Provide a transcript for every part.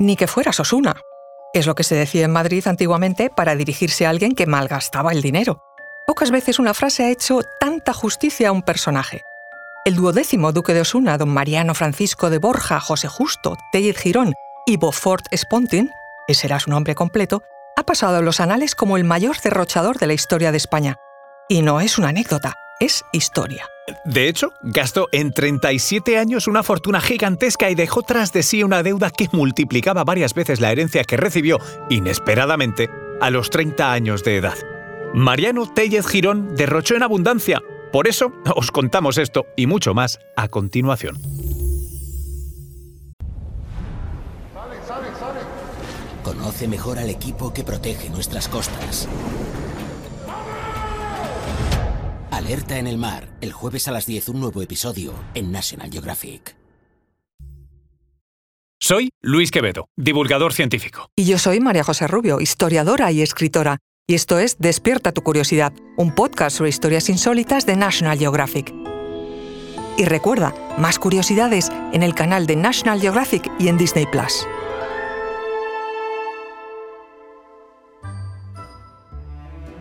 Ni que fuera Osuna. Es lo que se decía en Madrid antiguamente para dirigirse a alguien que malgastaba el dinero. Pocas veces una frase ha hecho tanta justicia a un personaje. El duodécimo duque de Osuna, don Mariano Francisco de Borja, José Justo, Tellez Girón y Beaufort Spontin, ese era su nombre completo, ha pasado a los anales como el mayor derrochador de la historia de España. Y no es una anécdota, es historia. De hecho, gastó en 37 años una fortuna gigantesca y dejó tras de sí una deuda que multiplicaba varias veces la herencia que recibió, inesperadamente, a los 30 años de edad. Mariano Tellez Girón derrochó en abundancia. Por eso os contamos esto y mucho más a continuación. Conoce mejor al equipo que protege nuestras costas. Alerta en el mar, el jueves a las 10 un nuevo episodio en National Geographic. Soy Luis Quevedo, divulgador científico. Y yo soy María José Rubio, historiadora y escritora. Y esto es Despierta tu curiosidad, un podcast sobre historias insólitas de National Geographic. Y recuerda, más curiosidades en el canal de National Geographic y en Disney Plus.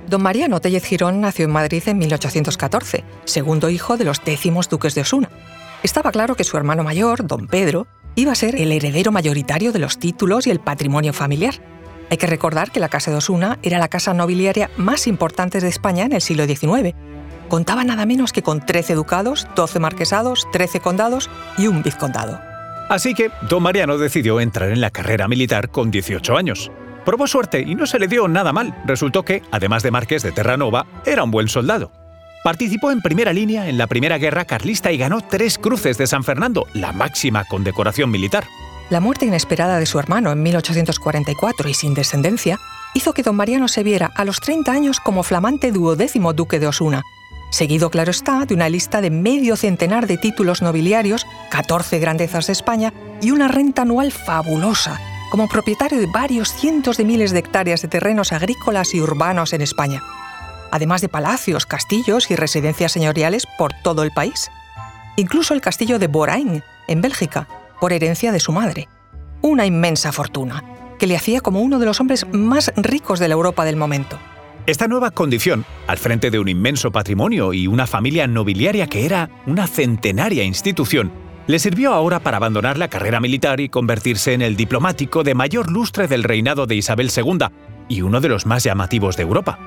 Don Mariano Tellez Girón nació en Madrid en 1814, segundo hijo de los décimos duques de Osuna. Estaba claro que su hermano mayor, don Pedro, iba a ser el heredero mayoritario de los títulos y el patrimonio familiar. Hay que recordar que la Casa de Osuna era la casa nobiliaria más importante de España en el siglo XIX. Contaba nada menos que con 13 ducados, 12 marquesados, 13 condados y un vizcondado. Así que don Mariano decidió entrar en la carrera militar con 18 años. Probó suerte y no se le dio nada mal. Resultó que, además de marqués de Terranova, era un buen soldado. Participó en primera línea en la Primera Guerra Carlista y ganó tres cruces de San Fernando, la máxima condecoración militar. La muerte inesperada de su hermano en 1844 y sin descendencia hizo que don Mariano se viera a los 30 años como flamante duodécimo duque de Osuna, seguido, claro está, de una lista de medio centenar de títulos nobiliarios, 14 grandezas de España y una renta anual fabulosa, como propietario de varios cientos de miles de hectáreas de terrenos agrícolas y urbanos en España, además de palacios, castillos y residencias señoriales por todo el país. Incluso el castillo de Borain, en Bélgica, por herencia de su madre. Una inmensa fortuna, que le hacía como uno de los hombres más ricos de la Europa del momento. Esta nueva condición, al frente de un inmenso patrimonio y una familia nobiliaria que era una centenaria institución, le sirvió ahora para abandonar la carrera militar y convertirse en el diplomático de mayor lustre del reinado de Isabel II y uno de los más llamativos de Europa.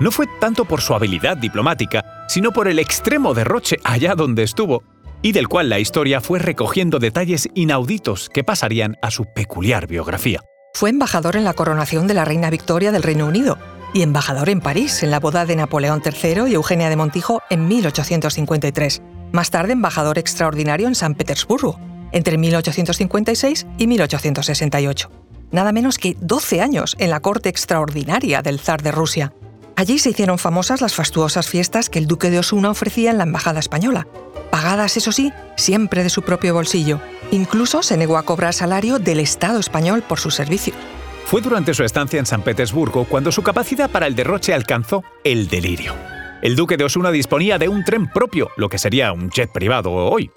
No fue tanto por su habilidad diplomática, sino por el extremo derroche allá donde estuvo, y del cual la historia fue recogiendo detalles inauditos que pasarían a su peculiar biografía. Fue embajador en la coronación de la reina Victoria del Reino Unido y embajador en París en la boda de Napoleón III y Eugenia de Montijo en 1853 más tarde embajador extraordinario en San Petersburgo, entre 1856 y 1868. Nada menos que 12 años en la corte extraordinaria del zar de Rusia. Allí se hicieron famosas las fastuosas fiestas que el duque de Osuna ofrecía en la embajada española, pagadas, eso sí, siempre de su propio bolsillo. Incluso se negó a cobrar salario del Estado español por sus servicios. Fue durante su estancia en San Petersburgo cuando su capacidad para el derroche alcanzó el delirio el duque de Osuna disponía de un tren propio, lo que sería un jet privado hoy.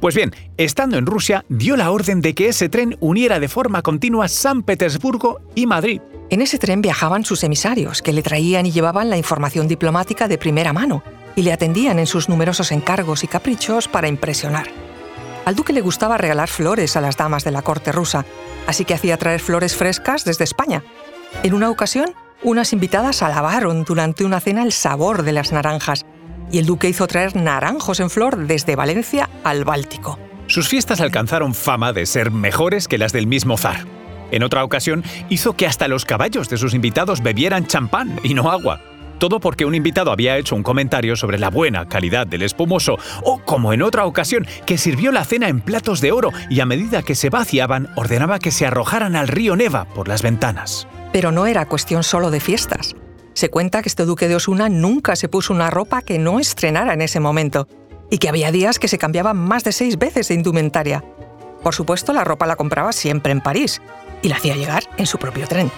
Pues bien, estando en Rusia, dio la orden de que ese tren uniera de forma continua San Petersburgo y Madrid. En ese tren viajaban sus emisarios, que le traían y llevaban la información diplomática de primera mano, y le atendían en sus numerosos encargos y caprichos para impresionar. Al duque le gustaba regalar flores a las damas de la corte rusa, así que hacía traer flores frescas desde España. En una ocasión, unas invitadas alabaron durante una cena el sabor de las naranjas y el duque hizo traer naranjos en flor desde Valencia al Báltico. Sus fiestas alcanzaron fama de ser mejores que las del mismo zar. En otra ocasión, hizo que hasta los caballos de sus invitados bebieran champán y no agua. Todo porque un invitado había hecho un comentario sobre la buena calidad del espumoso, o como en otra ocasión, que sirvió la cena en platos de oro y a medida que se vaciaban ordenaba que se arrojaran al río Neva por las ventanas. Pero no era cuestión solo de fiestas. Se cuenta que este duque de Osuna nunca se puso una ropa que no estrenara en ese momento, y que había días que se cambiaban más de seis veces de indumentaria. Por supuesto, la ropa la compraba siempre en París, y la hacía llegar en su propio tren.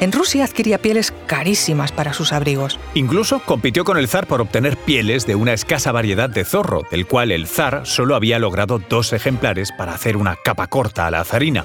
En Rusia adquiría pieles carísimas para sus abrigos. Incluso compitió con el zar por obtener pieles de una escasa variedad de zorro, del cual el zar solo había logrado dos ejemplares para hacer una capa corta a la zarina.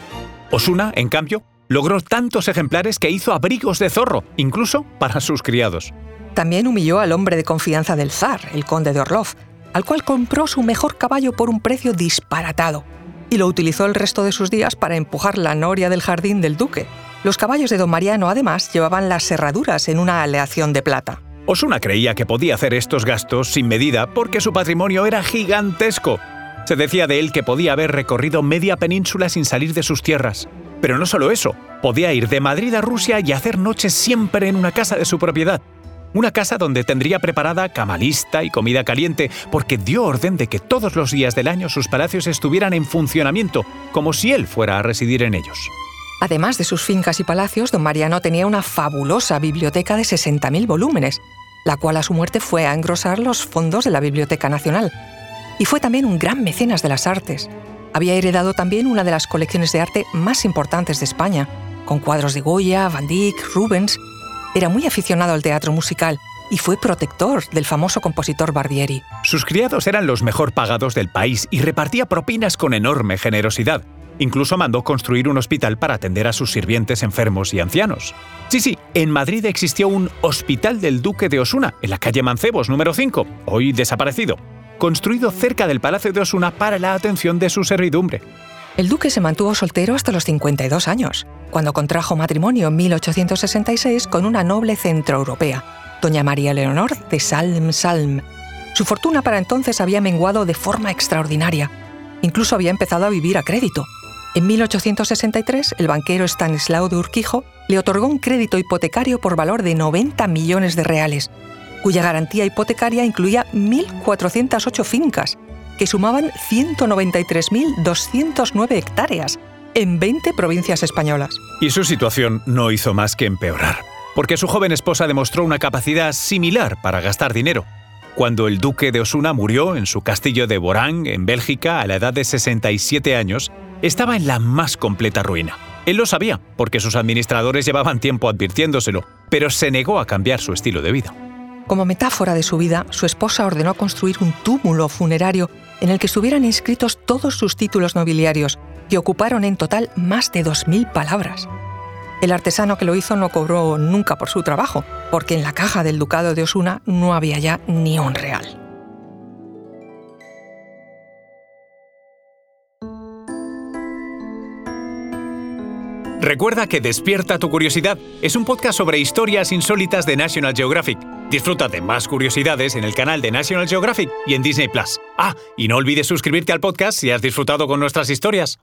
Osuna, en cambio, logró tantos ejemplares que hizo abrigos de zorro, incluso para sus criados. También humilló al hombre de confianza del zar, el conde de Orlov, al cual compró su mejor caballo por un precio disparatado, y lo utilizó el resto de sus días para empujar la noria del jardín del duque. Los caballos de don Mariano, además, llevaban las serraduras en una aleación de plata. Osuna creía que podía hacer estos gastos sin medida porque su patrimonio era gigantesco. Se decía de él que podía haber recorrido media península sin salir de sus tierras. Pero no solo eso, podía ir de Madrid a Rusia y hacer noches siempre en una casa de su propiedad. Una casa donde tendría preparada cama lista y comida caliente, porque dio orden de que todos los días del año sus palacios estuvieran en funcionamiento, como si él fuera a residir en ellos. Además de sus fincas y palacios, don Mariano tenía una fabulosa biblioteca de 60.000 volúmenes, la cual a su muerte fue a engrosar los fondos de la Biblioteca Nacional. Y fue también un gran mecenas de las artes. Había heredado también una de las colecciones de arte más importantes de España, con cuadros de Goya, Van Dyck, Rubens. Era muy aficionado al teatro musical y fue protector del famoso compositor Barbieri. Sus criados eran los mejor pagados del país y repartía propinas con enorme generosidad. Incluso mandó construir un hospital para atender a sus sirvientes enfermos y ancianos. Sí, sí, en Madrid existió un Hospital del Duque de Osuna, en la calle Mancebos número 5, hoy desaparecido, construido cerca del Palacio de Osuna para la atención de su servidumbre. El duque se mantuvo soltero hasta los 52 años, cuando contrajo matrimonio en 1866 con una noble centroeuropea, doña María Leonor de Salm Salm. Su fortuna para entonces había menguado de forma extraordinaria. Incluso había empezado a vivir a crédito. En 1863, el banquero Stanislao de Urquijo le otorgó un crédito hipotecario por valor de 90 millones de reales, cuya garantía hipotecaria incluía 1.408 fincas, que sumaban 193.209 hectáreas en 20 provincias españolas. Y su situación no hizo más que empeorar, porque su joven esposa demostró una capacidad similar para gastar dinero. Cuando el duque de Osuna murió en su castillo de Borán, en Bélgica, a la edad de 67 años, estaba en la más completa ruina. Él lo sabía, porque sus administradores llevaban tiempo advirtiéndoselo, pero se negó a cambiar su estilo de vida. Como metáfora de su vida, su esposa ordenó construir un túmulo funerario en el que estuvieran inscritos todos sus títulos nobiliarios, que ocuparon en total más de 2.000 palabras. El artesano que lo hizo no cobró nunca por su trabajo, porque en la caja del ducado de Osuna no había ya ni un real. Recuerda que Despierta tu Curiosidad es un podcast sobre historias insólitas de National Geographic. Disfruta de más curiosidades en el canal de National Geographic y en Disney Plus. Ah, y no olvides suscribirte al podcast si has disfrutado con nuestras historias.